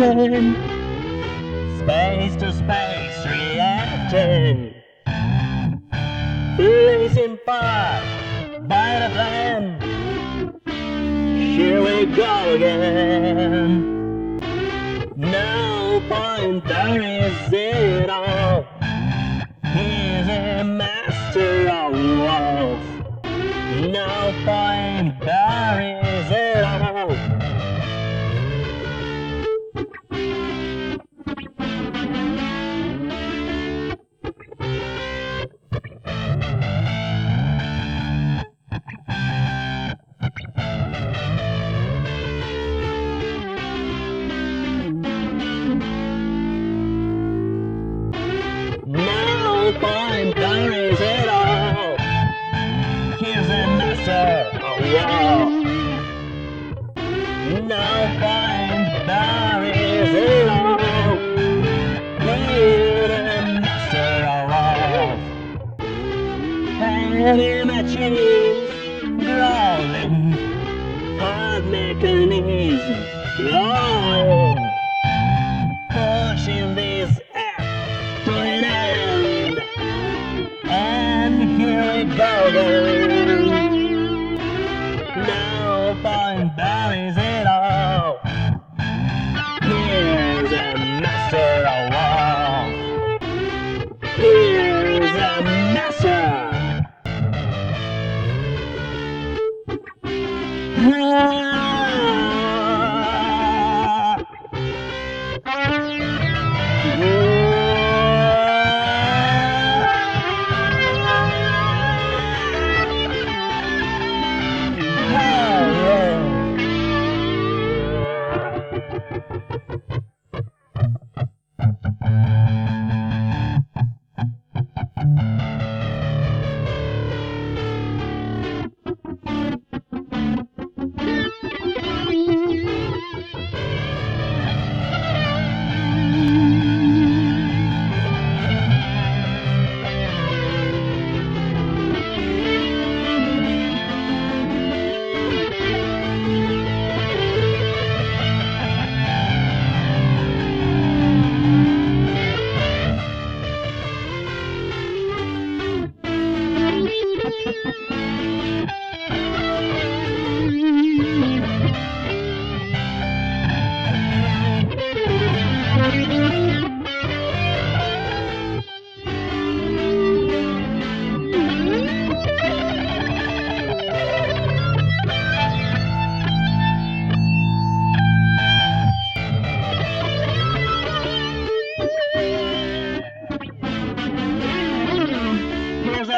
constructed. Space to space reacting. Blazing fire by the flame. Here we go again. No point there is it master of war. No point there is it all. He's a master of war. Heavy machines growling, hard mechanisms glowing,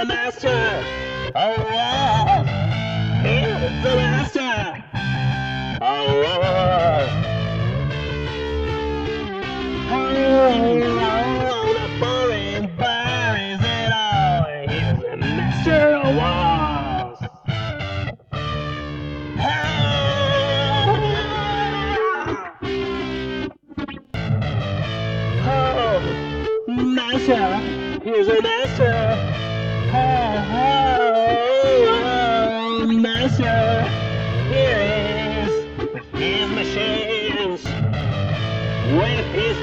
Master. Wow. Oh, master, here he is with his machines, with his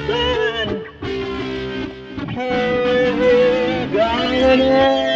go again.